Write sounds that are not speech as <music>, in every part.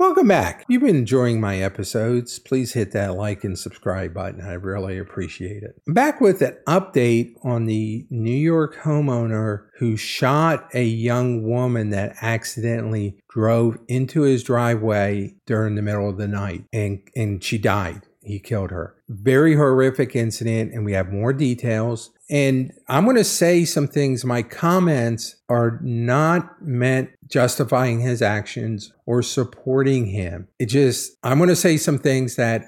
Welcome back. If you've been enjoying my episodes, please hit that like and subscribe button. I really appreciate it. I'm back with an update on the New York homeowner who shot a young woman that accidentally drove into his driveway during the middle of the night and, and she died. He killed her. Very horrific incident, and we have more details. And I'm going to say some things. My comments are not meant justifying his actions or supporting him. It just, I'm going to say some things that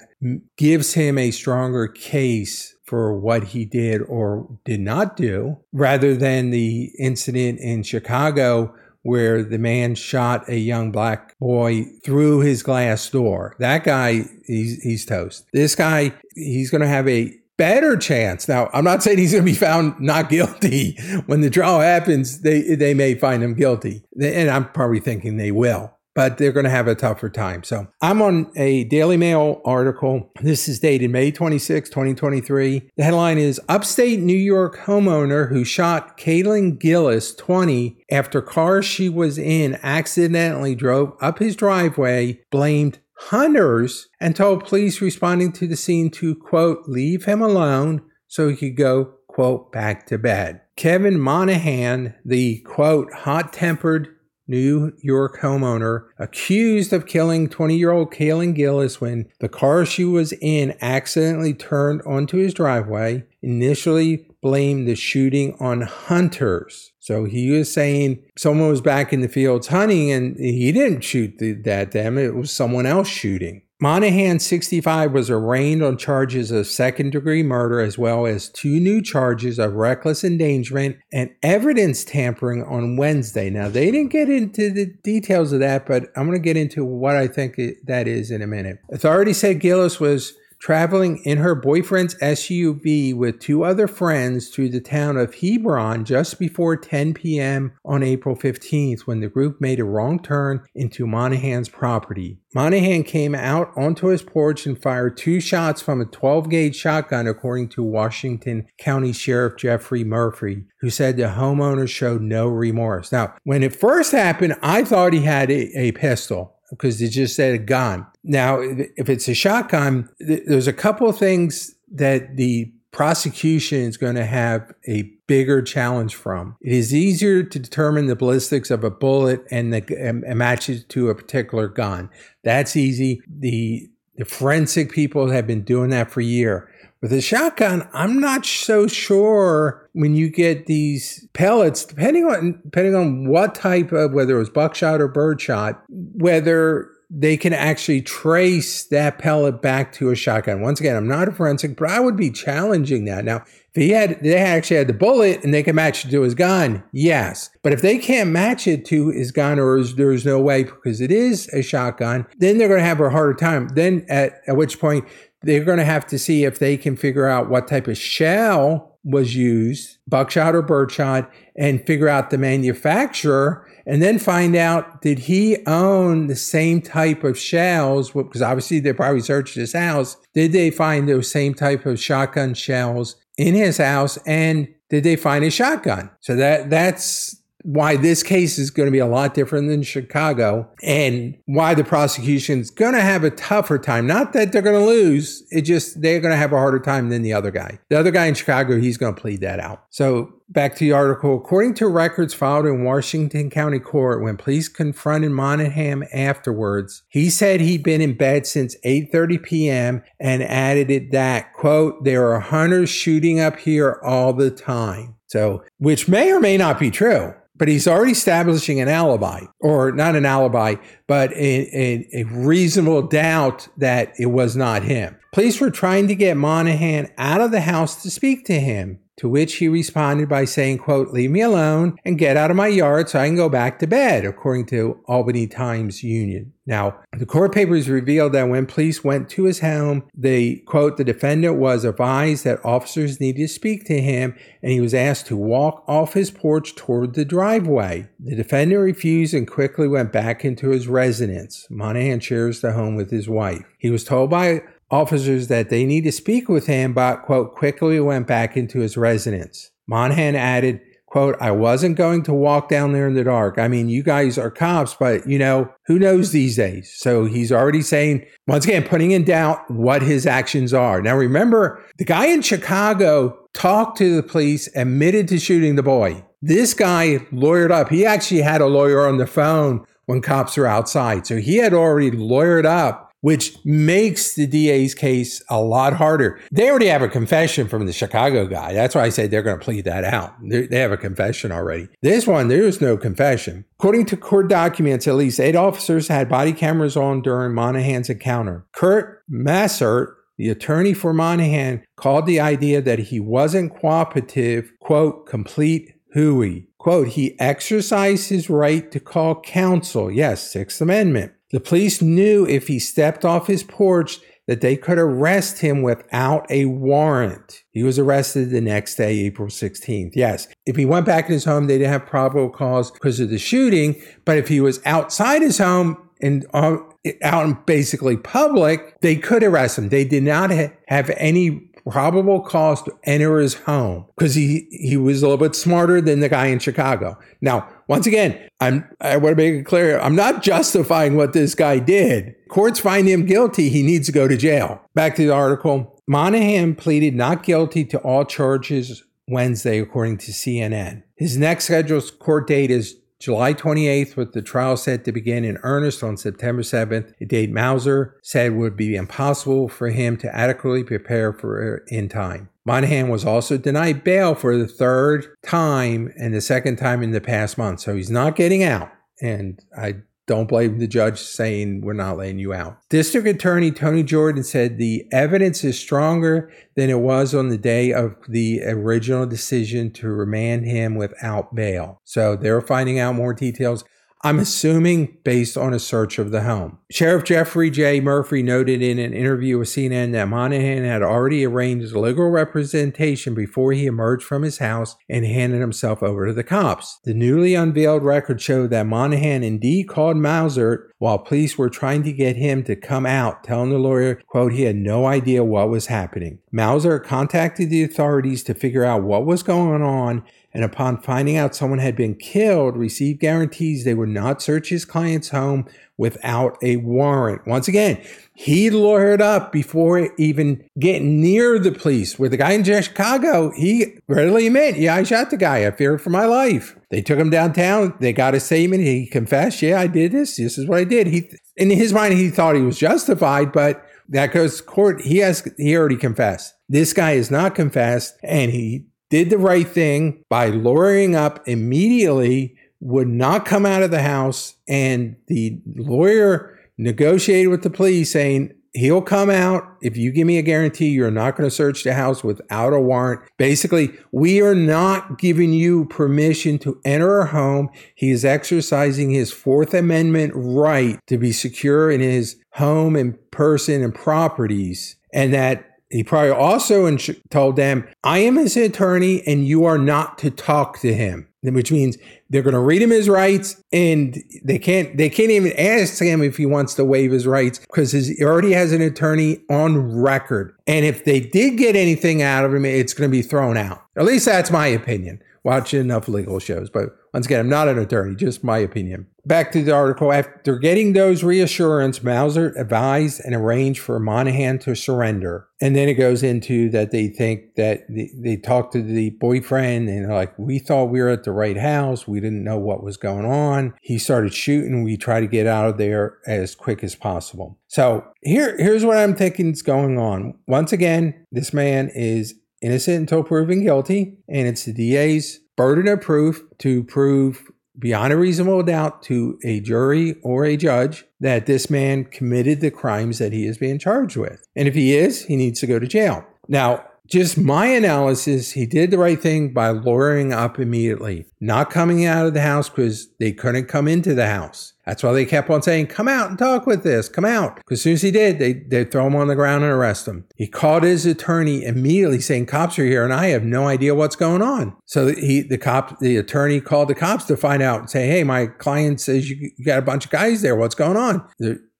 gives him a stronger case for what he did or did not do rather than the incident in Chicago where the man shot a young black boy through his glass door. That guy, he's, he's toast. This guy, he's going to have a better chance. Now, I'm not saying he's going to be found not guilty. <laughs> When the trial happens, they, they may find him guilty. And I'm probably thinking they will but they're going to have a tougher time. So I'm on a Daily Mail article. This is dated May 26, 2023. The headline is Upstate New York homeowner who shot Kaylin Gillis, 20, after car she was in accidentally drove up his driveway, blamed hunters and told police responding to the scene to, quote, leave him alone so he could go, quote, back to bed. Kevin Monahan, the, quote, hot tempered New York homeowner accused of killing 20 year old Kaylin Gillis when the car she was in accidentally turned onto his driveway, initially blamed the shooting on hunters. So he was saying someone was back in the fields hunting and he didn't shoot the, that them, it was someone else shooting. Monahan, 65, was arraigned on charges of second degree murder as well as two new charges of reckless endangerment and evidence tampering on Wednesday. Now, they didn't get into the details of that, but I'm going to get into what I think that is in a minute. Authorities said Gillis was traveling in her boyfriend's SUV with two other friends through the town of Hebron just before 10 p.m. on April 15th when the group made a wrong turn into Monahan's property. Monahan came out onto his porch and fired two shots from a 12 gauge shotgun, according to Washington County Sheriff Jeffrey Murphy, who said the homeowner showed no remorse. Now, when it first happened, I thought he had a, a pistol because it just said a gun. Now, if it's a shotgun, there's a couple of things that the prosecution is going to have a bigger challenge from. It is easier to determine the ballistics of a bullet and, the, and match it to a particular gun. That's easy. The, the forensic people have been doing that for a year. With a shotgun, I'm not so sure when you get these pellets, depending on depending on what type of whether it was buckshot or birdshot, whether they can actually trace that pellet back to a shotgun. Once again, I'm not a forensic, but I would be challenging that. Now, if he had, they actually had the bullet and they can match it to his gun, yes. But if they can't match it to his gun or there's no way because it is a shotgun, then they're going to have a harder time. Then at, at which point they're going to have to see if they can figure out what type of shell was used, buckshot or birdshot, and figure out the manufacturer and then find out did he own the same type of shells because obviously they probably searched his house did they find those same type of shotgun shells in his house and did they find a shotgun? So that that's why this case is going to be a lot different than Chicago and why the prosecution is going to have a tougher time. Not that they're going to lose, it just they're going to have a harder time than the other guy. The other guy in Chicago, he's going to plead that out. So back to the article. According to records filed in Washington County Court, when police confronted Monahan afterwards, he said he'd been in bed since 8:30 p.m. and added it that quote, there are hunters shooting up here all the time. So, which may or may not be true but he's already establishing an alibi, or not an alibi, but a, a, a, reasonable doubt that it was not him. Police were trying to get Monahan out of the house to speak to him. To which he responded by saying, quote, leave me alone and get out of my yard so I can go back to bed, according to Albany Times Union. Now, the court papers revealed that when police went to his home, they quote, the defendant was advised that officers needed to speak to him and he was asked to walk off his porch toward the driveway. The defendant refused and quickly went back into his residence. Monahan shares the home with his wife. He was told by officers that they need to speak with him, but, quote, quickly went back into his residence. Monahan added, quote, I wasn't going to walk down there in the dark. I mean, you guys are cops, but you know, who knows these days? So he's already saying, once again, putting in doubt what his actions are. Now, remember, the guy in Chicago talked to the police, admitted to shooting the boy. This guy lawyered up. He actually had a lawyer on the phone when cops were outside. So he had already lawyered up which makes the DA's case a lot harder. They already have a confession from the Chicago guy. That's why I say they're going to plead that out. They have a confession already. This one, there is no confession. According to court documents, at least eight officers had body cameras on during Monahan's encounter. Kurt Mausert, the attorney for Monahan, called the idea that he wasn't cooperative, quote, complete hooey. Quote, he exercised his right to call counsel. Yes, Sixth Amendment. The police knew if he stepped off his porch that they could arrest him without a warrant. He was arrested the next day, April 16th. Yes, if he went back in his home, they didn't have probable cause because of the shooting. But if he was outside his home and uh, out in basically public, they could arrest him. They did not ha- have any probable cause to enter his home because he, he was a little bit smarter than the guy in Chicago. Now, once again, I'm, I want to make it clear I'm not justifying what this guy did. Courts find him guilty, he needs to go to jail. Back to the article. Monahan pleaded not guilty to all charges Wednesday, according to CNN. His next scheduled court date is July 28th, with the trial set to begin in earnest on September 7th, a date Mauser said it would be impossible for him to adequately prepare for uh, in time. Monahan was also denied bail for the third time and the second time in the past month, so he's not getting out. And I don't blame the judge saying we're not letting you out. District Attorney Tony Jordan said the evidence is stronger than it was on the day of the original decision to remand him without bail. So they're finding out more details. I'm assuming based on a search of the home. Sheriff Jeffrey J. Murphy noted in an interview with CNN that Monahan had already arranged legal representation before he emerged from his house and handed himself over to the cops. The newly unveiled record showed that Monahan indeed called Mauser while police were trying to get him to come out, telling the lawyer, quote, he had no idea what was happening. Mauser contacted the authorities to figure out what was going on and upon finding out someone had been killed, received guarantees they would not search his client's home without a warrant. Once again, he lawyered up before even getting near the police. With the guy in Chicago, he readily admitted, yeah, I shot the guy. I feared for my life. They took him downtown. They got a statement. He confessed, yeah, I did this. This is what I did. He, in his mind, he thought he was justified, but that goes court. He has, he already confessed. This guy is not confessed and he did the right thing by lawyering up immediately, would not come out of the house. And the lawyer negotiated with the police saying, he'll come out if you give me a guarantee you're not going to search the house without a warrant. Basically, we are not giving you permission to enter our home. He is exercising his Fourth Amendment right to be secure in his home and person and properties. And that he probably also told them, I am his attorney and you are not to talk to him, which means they're going to read him his rights and they can't, they can't even ask him if he wants to waive his rights because he already has an attorney on record. And if they did get anything out of him, it's going to be thrown out. At least that's my opinion. Watching enough legal shows, but once again, I'm not an attorney, just my opinion. Back to the article. After getting those reassurance, Mauser advised and arranged for Monahan to surrender. And then it goes into that they think that they, they talked to the boyfriend and like, we thought we were at the right house. We didn't know what was going on. He started shooting. We try to get out of there as quick as possible. So here, here's what I'm thinking is going on. Once again, this man is innocent until proven guilty, and it's the DA's burden of proof to prove beyond a reasonable doubt to a jury or a judge that this man committed the crimes that he is being charged with. And if he is, he needs to go to jail. Now, Just my analysis, he did the right thing by lawyering up immediately, not coming out of the house because they couldn't come into the house. That's why they kept on saying, come out and talk with this, come out. Because as soon as he did, they, they'd throw him on the ground and arrest him. He called his attorney immediately saying, cops are here and I have no idea what's going on. So he, the cop, the attorney called the cops to find out and say, hey, my client says you, you got a bunch of guys there. What's going on?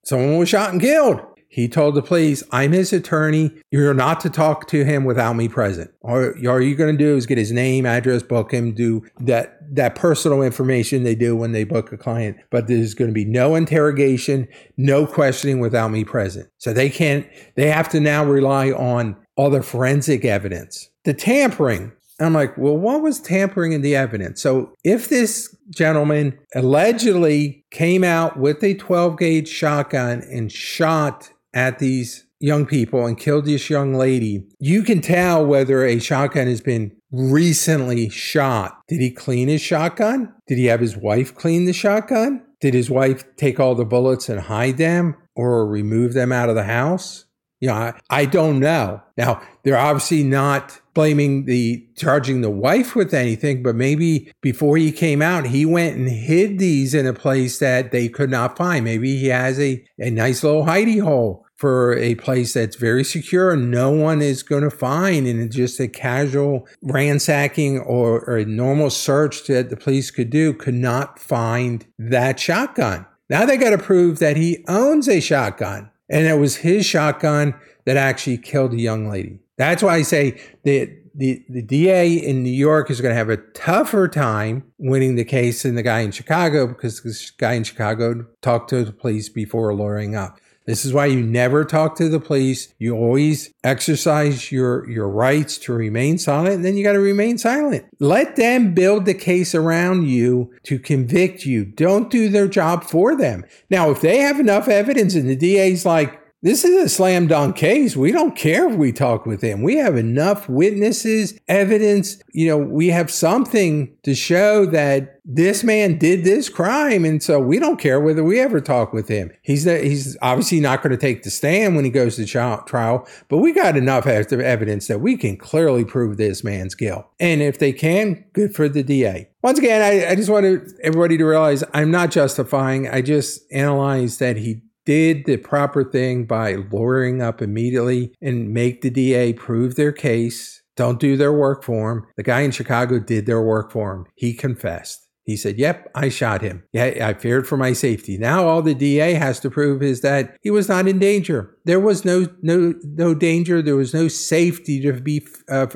Someone was shot and killed. He told the police, I'm his attorney. You're not to talk to him without me present. All, all you're going to do is get his name, address, book him, do that, that personal information they do when they book a client. But there's going to be no interrogation, no questioning without me present. So they can't, they have to now rely on the forensic evidence. The tampering, I'm like, well, what was tampering in the evidence? So if this gentleman allegedly came out with a 12 gauge shotgun and shot at these young people and killed this young lady, you can tell whether a shotgun has been recently shot. Did he clean his shotgun? Did he have his wife clean the shotgun? Did his wife take all the bullets and hide them or remove them out of the house? You know, I, I don't know. Now, they're obviously not blaming the charging the wife with anything, but maybe before he came out, he went and hid these in a place that they could not find. Maybe he has a, a nice little hidey hole for a place that's very secure no one is going to find and just a casual ransacking or, or a normal search that the police could do could not find that shotgun. Now they got to prove that he owns a shotgun and it was his shotgun that actually killed a young lady. That's why I say that the, the DA in New York is going to have a tougher time winning the case than the guy in Chicago because this guy in Chicago talked to the police before lawyering up. This is why you never talk to the police. You always exercise your, your rights to remain silent, and then you got to remain silent. Let them build the case around you to convict you. Don't do their job for them. Now, if they have enough evidence and the DA's like, this is a slam dunk case. We don't care if we talk with him. We have enough witnesses, evidence. You know, we have something to show that this man did this crime. And so we don't care whether we ever talk with him. He's, he's obviously not going to take the stand when he goes to trial, but we got enough evidence that we can clearly prove this man's guilt. And if they can, good for the DA. Once again, I, I just want everybody to realize I'm not justifying. I just analyze that he did the proper thing by lawyering up immediately and make the DA prove their case. Don't do their work for him. The guy in Chicago did their work for him. He confessed. He said, Yep, I shot him. Yeah, I feared for my safety. Now all the DA has to prove is that he was not in danger. There was no no no danger. There was no safety to be uh,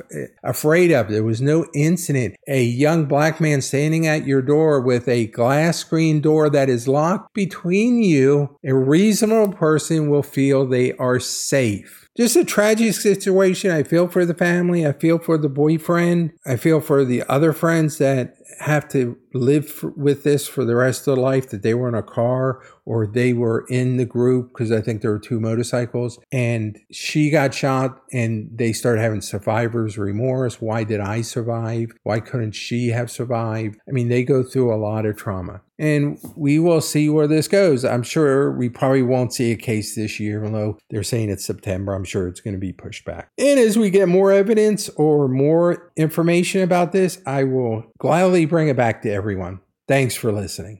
afraid of. There was no incident. A young black man standing at your door with a glass screen door that is locked between you. A reasonable person will feel they are safe just a tragic situation. I feel for the family. I feel for the boyfriend. I feel for the other friends that have to live with this for the rest of their life that they were in a car or they were in the group because I think there were two motorcycles and she got shot and they started having survivor's remorse. Why did I survive? Why couldn't she have survived? I mean, they go through a lot of trauma and we will see where this goes. I'm sure we probably won't see a case this year, although they're saying it's September. I'm sure it's going to be pushed back. And as we get more evidence or more information about this, I will gladly bring it back to everyone. Thanks for listening.